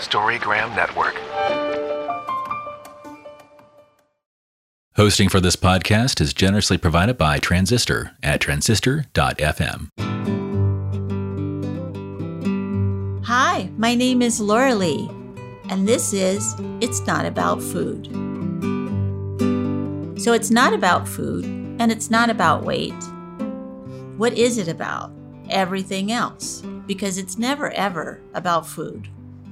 Storygram Network. Hosting for this podcast is generously provided by Transistor at transistor.fm. Hi, my name is Laurelee, and this is It's Not About Food. So it's not about food, and it's not about weight. What is it about? Everything else, because it's never ever about food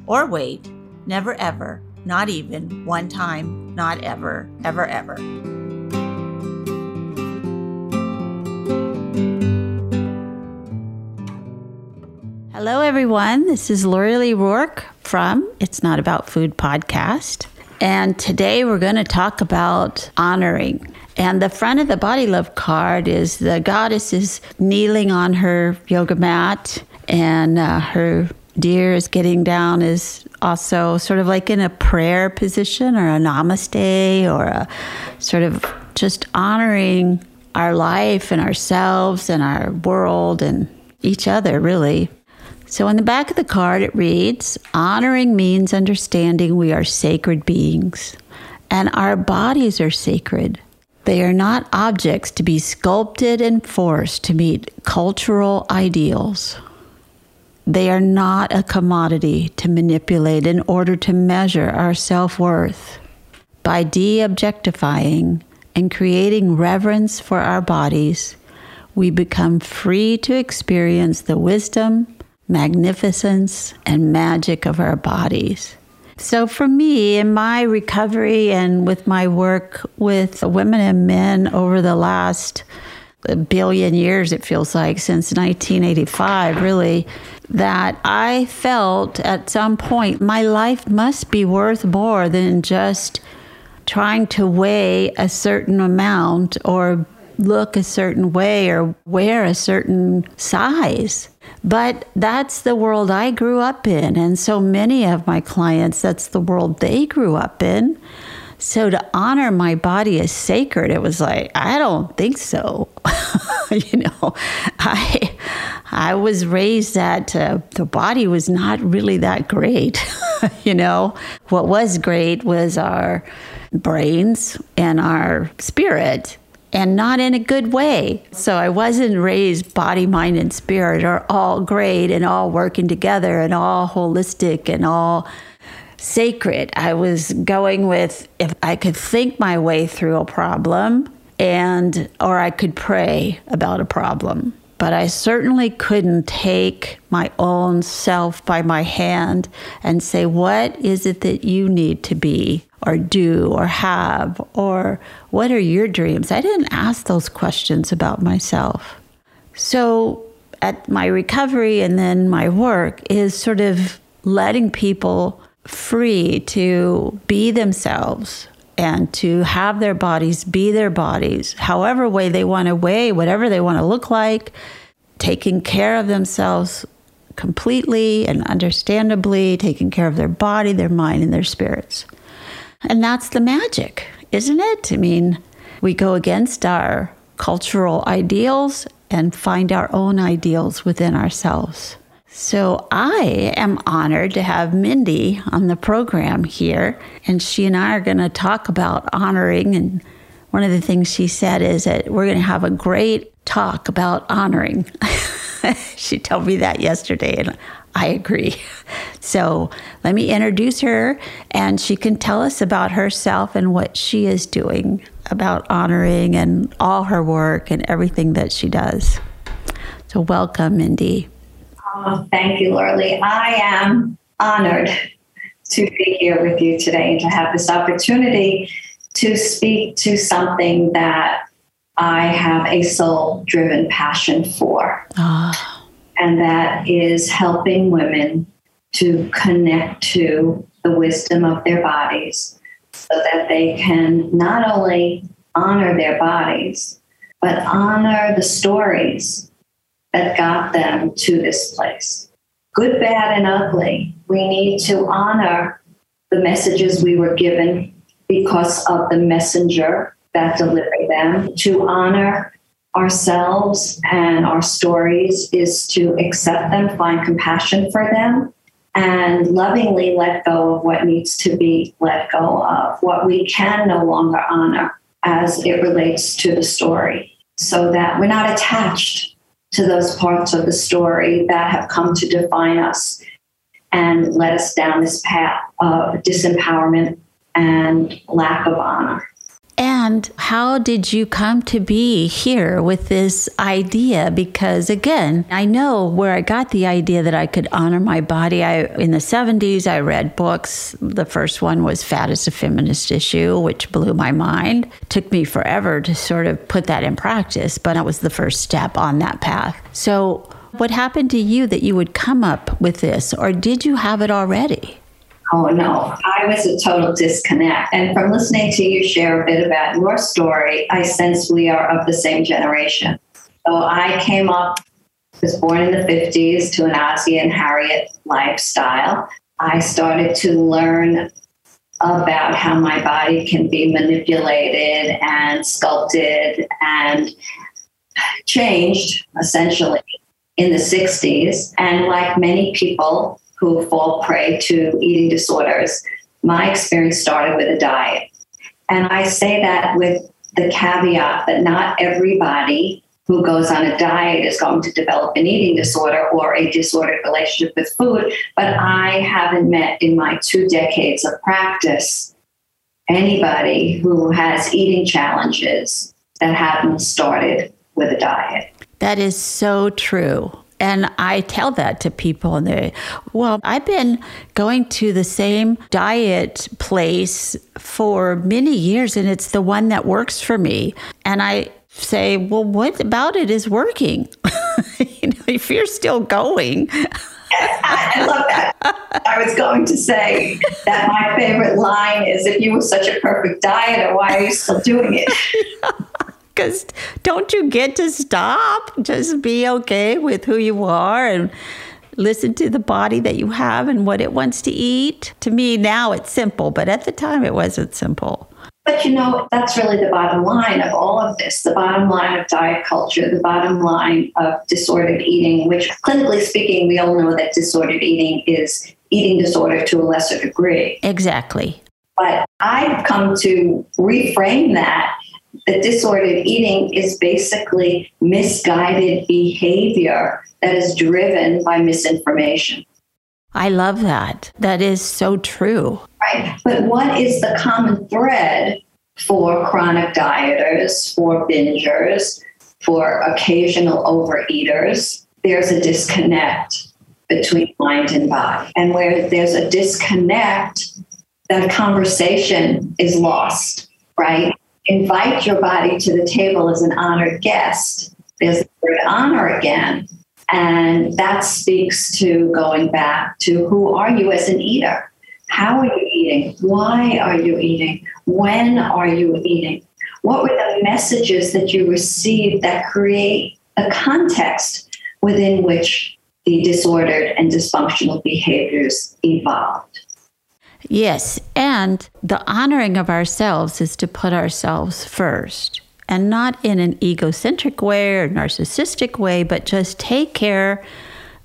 or weight, never ever, not even one time, not ever, ever, ever. Hello, everyone. This is Laurelee Roark from It's Not About Food podcast. And today we're going to talk about honoring. And the front of the body love card is the goddess is kneeling on her yoga mat, and uh, her deer is getting down, is also sort of like in a prayer position or a namaste or a sort of just honoring our life and ourselves and our world and each other, really. So, on the back of the card, it reads Honoring means understanding we are sacred beings and our bodies are sacred. They are not objects to be sculpted and forced to meet cultural ideals. They are not a commodity to manipulate in order to measure our self worth. By de objectifying and creating reverence for our bodies, we become free to experience the wisdom magnificence and magic of our bodies. So, for me, in my recovery and with my work with women and men over the last billion years, it feels like, since 1985, really, that I felt at some point my life must be worth more than just trying to weigh a certain amount or look a certain way or wear a certain size. But that's the world I grew up in. And so many of my clients, that's the world they grew up in. So to honor my body as sacred, it was like, I don't think so. you know, I I was raised that uh, the body was not really that great. you know, what was great was our brains and our spirit and not in a good way. So I wasn't raised body, mind, and spirit are all great and all working together and all holistic and all sacred. I was going with if I could think my way through a problem and or I could pray about a problem. But I certainly couldn't take my own self by my hand and say, What is it that you need to be? or do or have or what are your dreams? I didn't ask those questions about myself. So at my recovery and then my work is sort of letting people free to be themselves and to have their bodies be their bodies, however way they want to weigh, whatever they want to look like, taking care of themselves completely and understandably, taking care of their body, their mind, and their spirits. And that's the magic, isn't it? I mean, we go against our cultural ideals and find our own ideals within ourselves. So I am honored to have Mindy on the program here, and she and I are going to talk about honoring. And one of the things she said is that we're going to have a great talk about honoring. she told me that yesterday, and I agree. So let me introduce her, and she can tell us about herself and what she is doing about honoring and all her work and everything that she does. So, welcome, Mindy. Oh, thank you, Laura I am honored to be here with you today and to have this opportunity to speak to something that I have a soul driven passion for. Oh and that is helping women to connect to the wisdom of their bodies so that they can not only honor their bodies, but honor the stories that got them to this place. Good, bad, and ugly. We need to honor the messages we were given because of the messenger that delivered them, to honor ourselves and our stories is to accept them, find compassion for them, and lovingly let go of what needs to be let go of, what we can no longer honor as it relates to the story, so that we're not attached to those parts of the story that have come to define us and led us down this path of disempowerment and lack of honor. And how did you come to be here with this idea? Because again, I know where I got the idea that I could honor my body. I in the 70s I read books. The first one was Fat is a Feminist Issue, which blew my mind. Took me forever to sort of put that in practice, but it was the first step on that path. So what happened to you that you would come up with this, or did you have it already? Oh no, I was a total disconnect. And from listening to you share a bit about your story, I sense we are of the same generation. So I came up, was born in the 50s to an Ozzie and Harriet lifestyle. I started to learn about how my body can be manipulated and sculpted and changed essentially in the 60s. And like many people, who fall prey to eating disorders. My experience started with a diet. And I say that with the caveat that not everybody who goes on a diet is going to develop an eating disorder or a disordered relationship with food. But I haven't met in my two decades of practice anybody who has eating challenges that haven't started with a diet. That is so true. And I tell that to people, and they, well, I've been going to the same diet place for many years, and it's the one that works for me. And I say, well, what about it is working? you know, if you're still going. I love that. I was going to say that my favorite line is if you were such a perfect dieter, why are you still doing it? because don't you get to stop? Just be okay with who you are and listen to the body that you have and what it wants to eat. To me, now it's simple, but at the time it wasn't simple. But you know, that's really the bottom line of all of this the bottom line of diet culture, the bottom line of disordered eating, which clinically speaking, we all know that disordered eating is eating disorder to a lesser degree. Exactly. But I've come to reframe that that disordered eating is basically misguided behavior that is driven by misinformation. I love that. That is so true. Right. But what is the common thread for chronic dieters, for bingers, for occasional overeaters? There's a disconnect between mind and body. And where there's a disconnect, that conversation is lost, right? Invite your body to the table as an honored guest. There's the word honor again. And that speaks to going back to who are you as an eater? How are you eating? Why are you eating? When are you eating? What were the messages that you received that create a context within which the disordered and dysfunctional behaviors evolved? Yes. And the honoring of ourselves is to put ourselves first and not in an egocentric way or narcissistic way, but just take care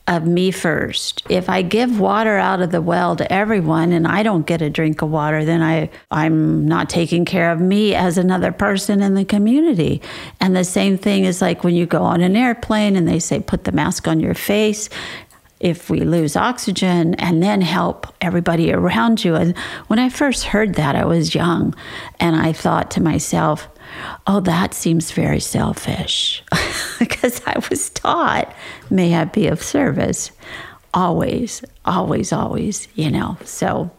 of me first. If I give water out of the well to everyone and I don't get a drink of water, then I I'm not taking care of me as another person in the community. And the same thing is like when you go on an airplane and they say put the mask on your face if we lose oxygen and then help everybody around you. And when I first heard that, I was young and I thought to myself, oh, that seems very selfish because I was taught, may I be of service? Always, always, always, you know. So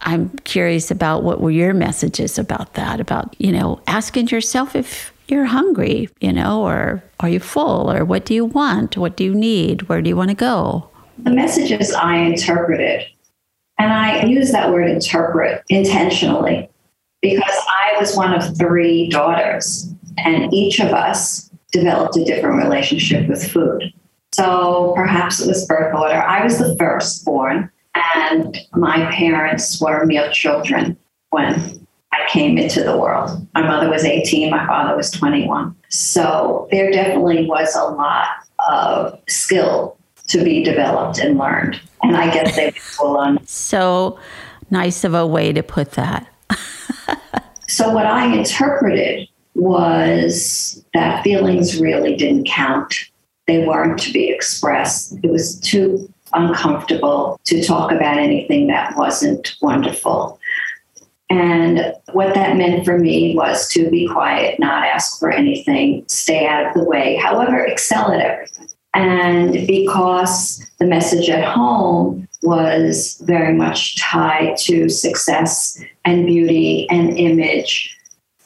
I'm curious about what were your messages about that, about, you know, asking yourself if you're hungry, you know, or are you full, or what do you want? What do you need? Where do you want to go? The messages I interpreted, and I use that word interpret intentionally because I was one of three daughters, and each of us developed a different relationship with food. So perhaps it was birth order. I was the firstborn, and my parents were mere children when I came into the world. My mother was 18, my father was 21. So there definitely was a lot of skill to be developed and learned. And I guess they full on. So nice of a way to put that. so what I interpreted was that feelings really didn't count. They weren't to be expressed. It was too uncomfortable to talk about anything that wasn't wonderful. And what that meant for me was to be quiet, not ask for anything, stay out of the way, however, excel at everything. And because the message at home was very much tied to success and beauty and image,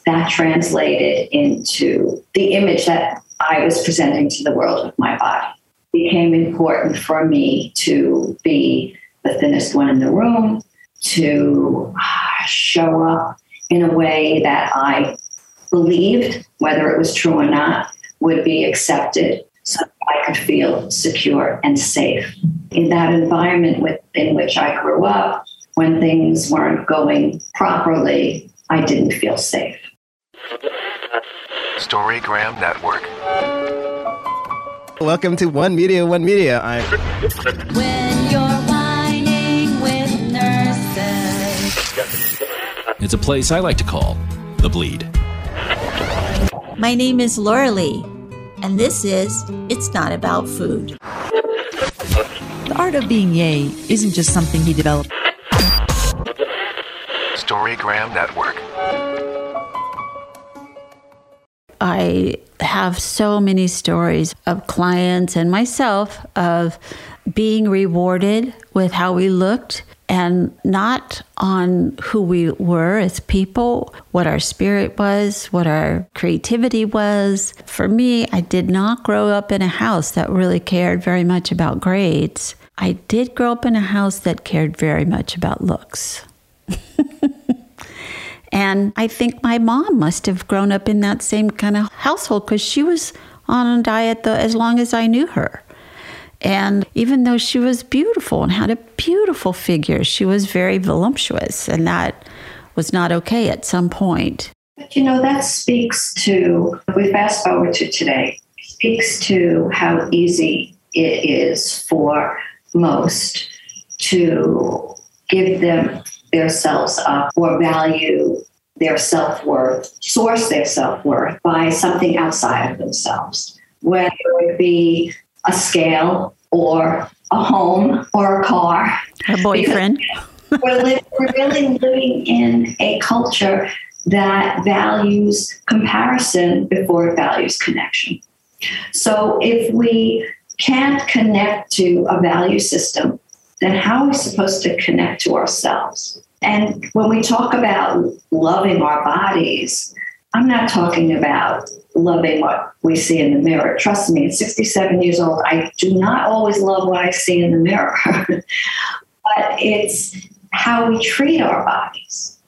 that translated into the image that I was presenting to the world with my body. It became important for me to be the thinnest one in the room, to uh, show up in a way that I believed, whether it was true or not, would be accepted so I could feel secure and safe. In that environment within which I grew up, when things weren't going properly, I didn't feel safe. Storygram Network. Welcome to One Media, One Media. I'm. It's a place I like to call The Bleed. My name is Laurelee, and this is It's Not About Food. The art of being yay isn't just something he developed. Storygram Network. I have so many stories of clients and myself of being rewarded with how we looked and not on who we were as people, what our spirit was, what our creativity was. For me, I did not grow up in a house that really cared very much about grades. I did grow up in a house that cared very much about looks. And I think my mom must have grown up in that same kind of household because she was on a diet the, as long as I knew her. And even though she was beautiful and had a beautiful figure, she was very voluptuous, and that was not okay at some point. But you know, that speaks to, we fast forward to today, speaks to how easy it is for most to give them themselves up or value their self worth, source their self worth by something outside of themselves, whether it be a scale or a home or a car. A boyfriend. we're, li- we're really living in a culture that values comparison before it values connection. So if we can't connect to a value system, then how are we supposed to connect to ourselves? And when we talk about loving our bodies, I'm not talking about loving what we see in the mirror. Trust me, at 67 years old, I do not always love what I see in the mirror, but it's how we treat our bodies.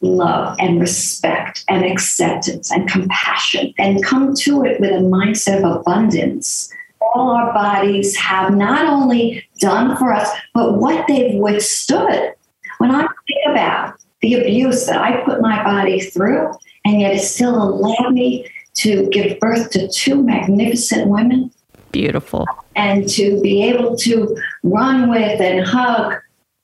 Love and respect and acceptance and compassion, and come to it with a mindset of abundance. All our bodies have not only done for us, but what they've withstood when I think about the abuse that I put my body through, and yet it still allowed me to give birth to two magnificent women. Beautiful. And to be able to run with and hug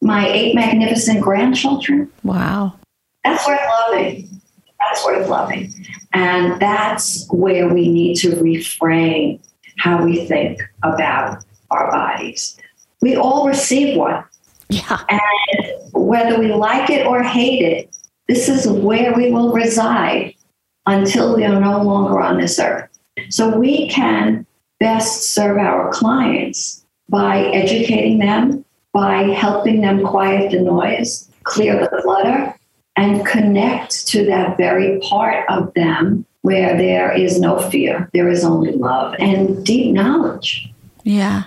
my eight magnificent grandchildren. Wow. That's worth loving. That's worth loving. And that's where we need to reframe how we think about our bodies. We all receive one. Yeah. And whether we like it or hate it, this is where we will reside until we are no longer on this earth. So we can best serve our clients by educating them, by helping them quiet the noise, clear the clutter, and connect to that very part of them where there is no fear, there is only love and deep knowledge. Yeah.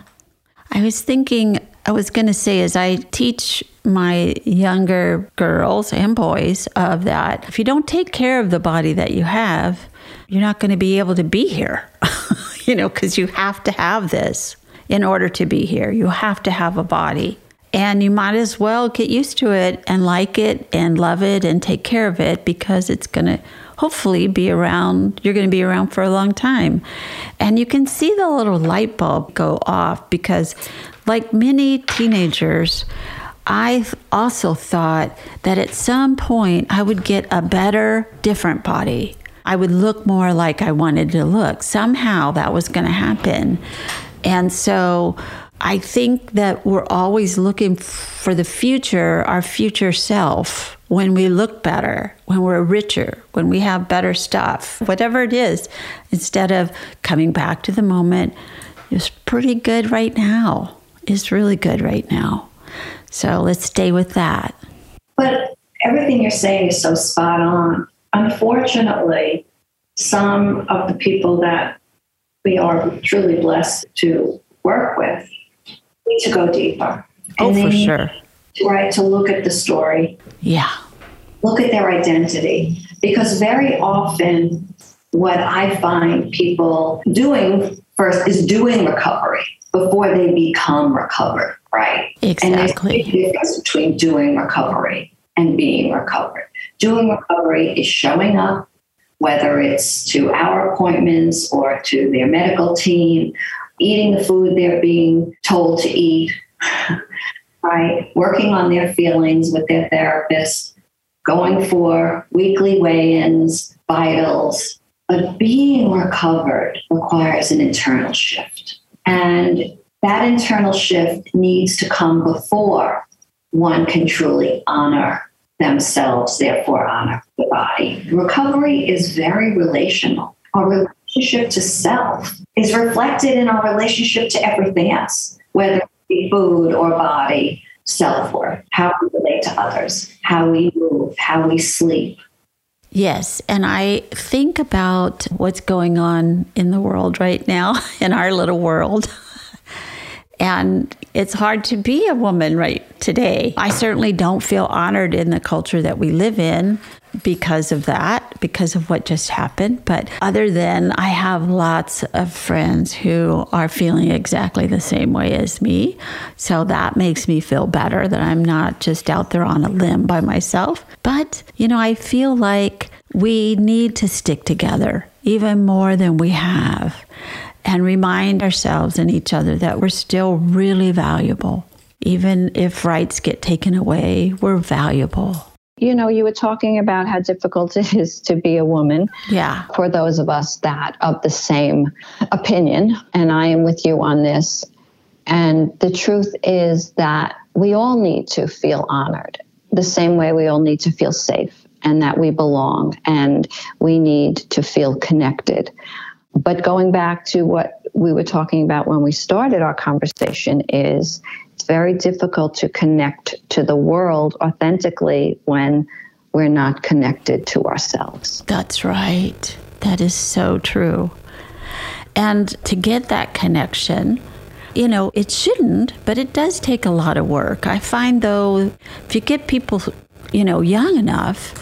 I was thinking, I was going to say, as I teach my younger girls and boys of that, if you don't take care of the body that you have, you're not going to be able to be here, you know, because you have to have this in order to be here. You have to have a body. And you might as well get used to it and like it and love it and take care of it because it's going to hopefully be around. You're going to be around for a long time. And you can see the little light bulb go off because, like many teenagers, I also thought that at some point I would get a better, different body. I would look more like I wanted to look. Somehow that was going to happen. And so I think that we're always looking for the future, our future self, when we look better, when we're richer, when we have better stuff, whatever it is, instead of coming back to the moment. It's pretty good right now. It's really good right now. So let's stay with that. But everything you're saying is so spot on. Unfortunately, some of the people that we are truly blessed to work with need to go deeper. Oh, And for sure. to- Right, to look at the story, Yeah. look at their identity. Because very often, what I find people doing first is doing recovery before they become recovered, right? Exactly. And there's a big difference between doing recovery and being recovered. Doing recovery is showing up, whether it's to our appointments or to their medical team, eating the food they're being told to eat, right? Working on their feelings with their therapist, going for weekly weigh ins, vitals. But being recovered requires an internal shift. And that internal shift needs to come before one can truly honor themselves, therefore honor the body. Recovery is very relational. Our relationship to self is reflected in our relationship to everything else, whether it be food or body, self worth, how we relate to others, how we move, how we sleep. Yes, and I think about what's going on in the world right now, in our little world. And it's hard to be a woman right today. I certainly don't feel honored in the culture that we live in because of that, because of what just happened. But other than I have lots of friends who are feeling exactly the same way as me. So that makes me feel better that I'm not just out there on a limb by myself. But, you know, I feel like we need to stick together even more than we have and remind ourselves and each other that we're still really valuable. Even if rights get taken away, we're valuable. You know, you were talking about how difficult it is to be a woman Yeah. for those of us that of the same opinion, and I am with you on this. And the truth is that we all need to feel honored the same way we all need to feel safe and that we belong and we need to feel connected. But going back to what we were talking about when we started our conversation is it's very difficult to connect to the world authentically when we're not connected to ourselves. That's right. That is so true. And to get that connection, you know, it shouldn't, but it does take a lot of work. I find though, if you get people, you know, young enough,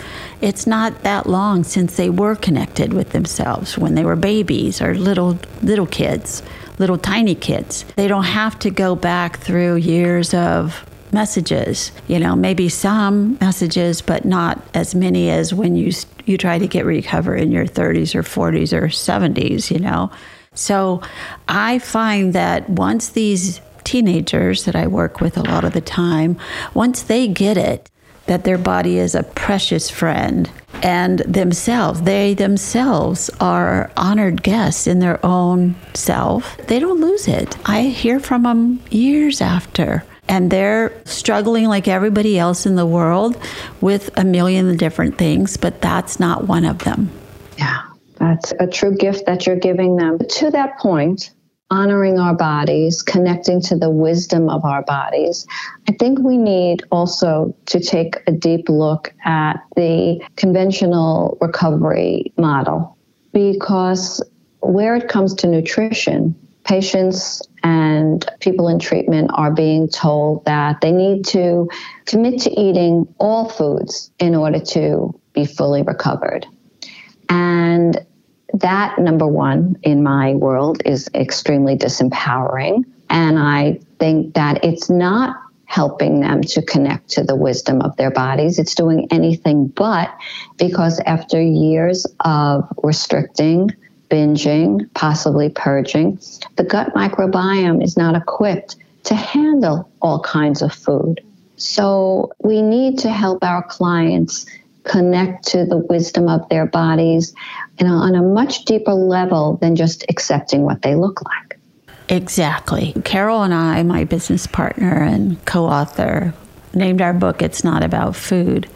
it's not that long since they were connected with themselves when they were babies or little little kids, little tiny kids. They don't have to go back through years of messages. You know, maybe some messages, but not as many as when you you try to get recover in your 30s or 40s or 70s. You know, so I find that once these teenagers that I work with a lot of the time, once they get it, that their body is a precious friend and themselves, they themselves are honored guests in their own self, they don't lose it. I hear from them years after. And they're struggling like everybody else in the world with a million different things, but that's not one of them. Yeah, that's a true gift that you're giving them. To that point, honoring our bodies, connecting to the wisdom of our bodies, I think we need also to take a deep look at the conventional recovery model because where it comes to nutrition, patients and people in treatment are being told that they need to commit to eating all foods in order to be fully recovered. And that, number one, in my world, is extremely disempowering. And I think that it's not helping them to connect to the wisdom of their bodies. It's doing anything but because after years of restricting, binging, possibly purging, the gut microbiome is not equipped to handle all kinds of food. So we need to help our clients connect to the wisdom of their bodies know, on a much deeper level than just accepting what they look like. Exactly. Carol and I, my business partner and co author, named our book It's Not About Food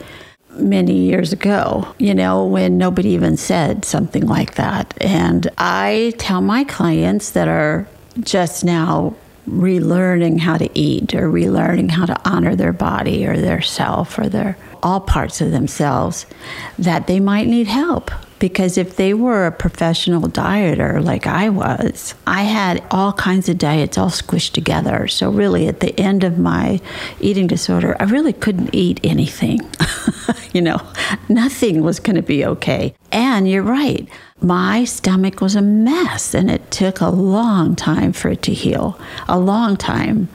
many years ago, you know, when nobody even said something like that. And I tell my clients that are just now relearning how to eat or relearning how to honor their body or their self or their all parts of themselves that they might need help because if they were a professional dieter like I was, I had all kinds of diets all squished together. So, really, at the end of my eating disorder, I really couldn't eat anything. you know, nothing was going to be okay. And you're right, my stomach was a mess, and it took a long time for it to heal, a long time.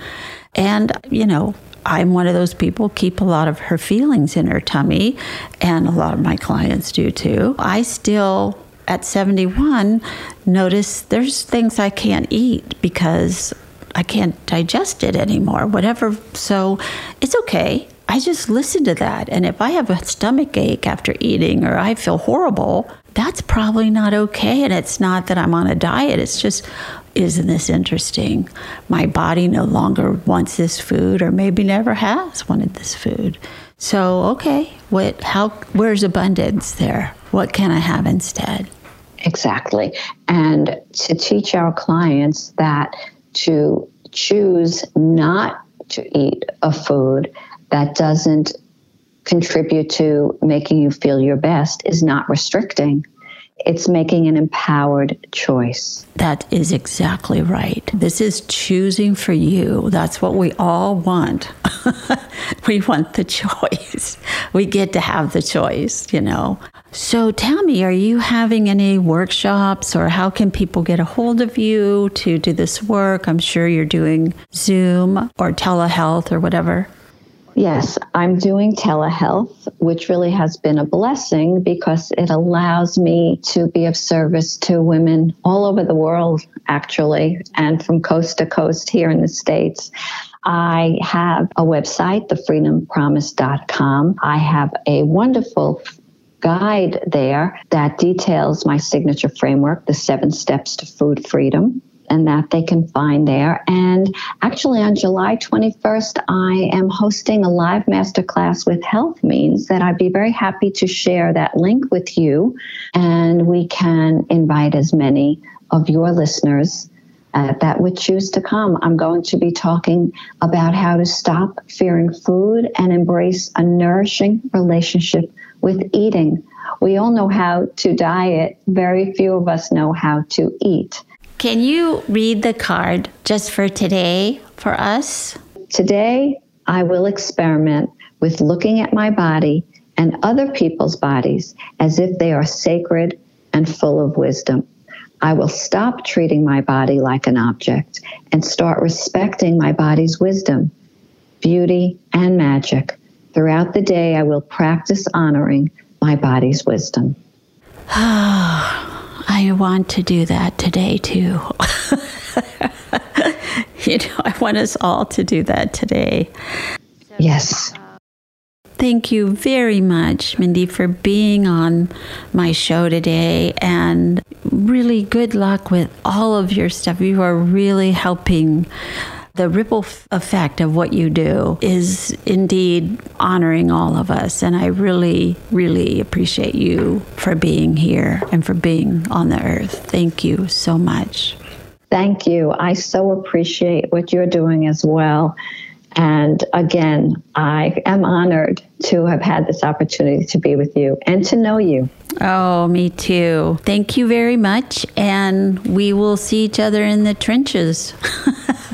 And, you know, I'm one of those people keep a lot of her feelings in her tummy, and a lot of my clients do too. I still at 71 notice there's things I can't eat because I can't digest it anymore, whatever. So it's okay. I just listen to that. And if I have a stomach ache after eating or I feel horrible, that's probably not okay. And it's not that I'm on a diet, it's just, isn't this interesting? My body no longer wants this food or maybe never has wanted this food. So, okay, what how where's abundance there? What can I have instead? Exactly. And to teach our clients that to choose not to eat a food that doesn't contribute to making you feel your best is not restricting. It's making an empowered choice. That is exactly right. This is choosing for you. That's what we all want. we want the choice. We get to have the choice, you know. So tell me, are you having any workshops or how can people get a hold of you to do this work? I'm sure you're doing Zoom or telehealth or whatever. Yes, I'm doing telehealth, which really has been a blessing because it allows me to be of service to women all over the world, actually, and from coast to coast here in the States. I have a website, thefreedompromise.com. I have a wonderful guide there that details my signature framework, the seven steps to food freedom and that they can find there. And actually, on July 21st, I am hosting a live masterclass with Health Means that I'd be very happy to share that link with you. And we can invite as many of your listeners uh, that would choose to come. I'm going to be talking about how to stop fearing food and embrace a nourishing relationship with eating. We all know how to diet, very few of us know how to eat. Can you read the card just for today for us? Today, I will experiment with looking at my body and other people's bodies as if they are sacred and full of wisdom. I will stop treating my body like an object and start respecting my body's wisdom, beauty, and magic. Throughout the day, I will practice honoring my body's wisdom. I want to do that today too. you know, I want us all to do that today. Yes. Thank you very much, Mindy, for being on my show today. And really good luck with all of your stuff. You are really helping the ripple effect of what you do is indeed honoring all of us. And I really, really appreciate you for being here and for being on the earth. Thank you so much. Thank you. I so appreciate what you're doing as well. And again, I am honored to have had this opportunity to be with you and to know you. Oh, me too. Thank you very much. And we will see each other in the trenches.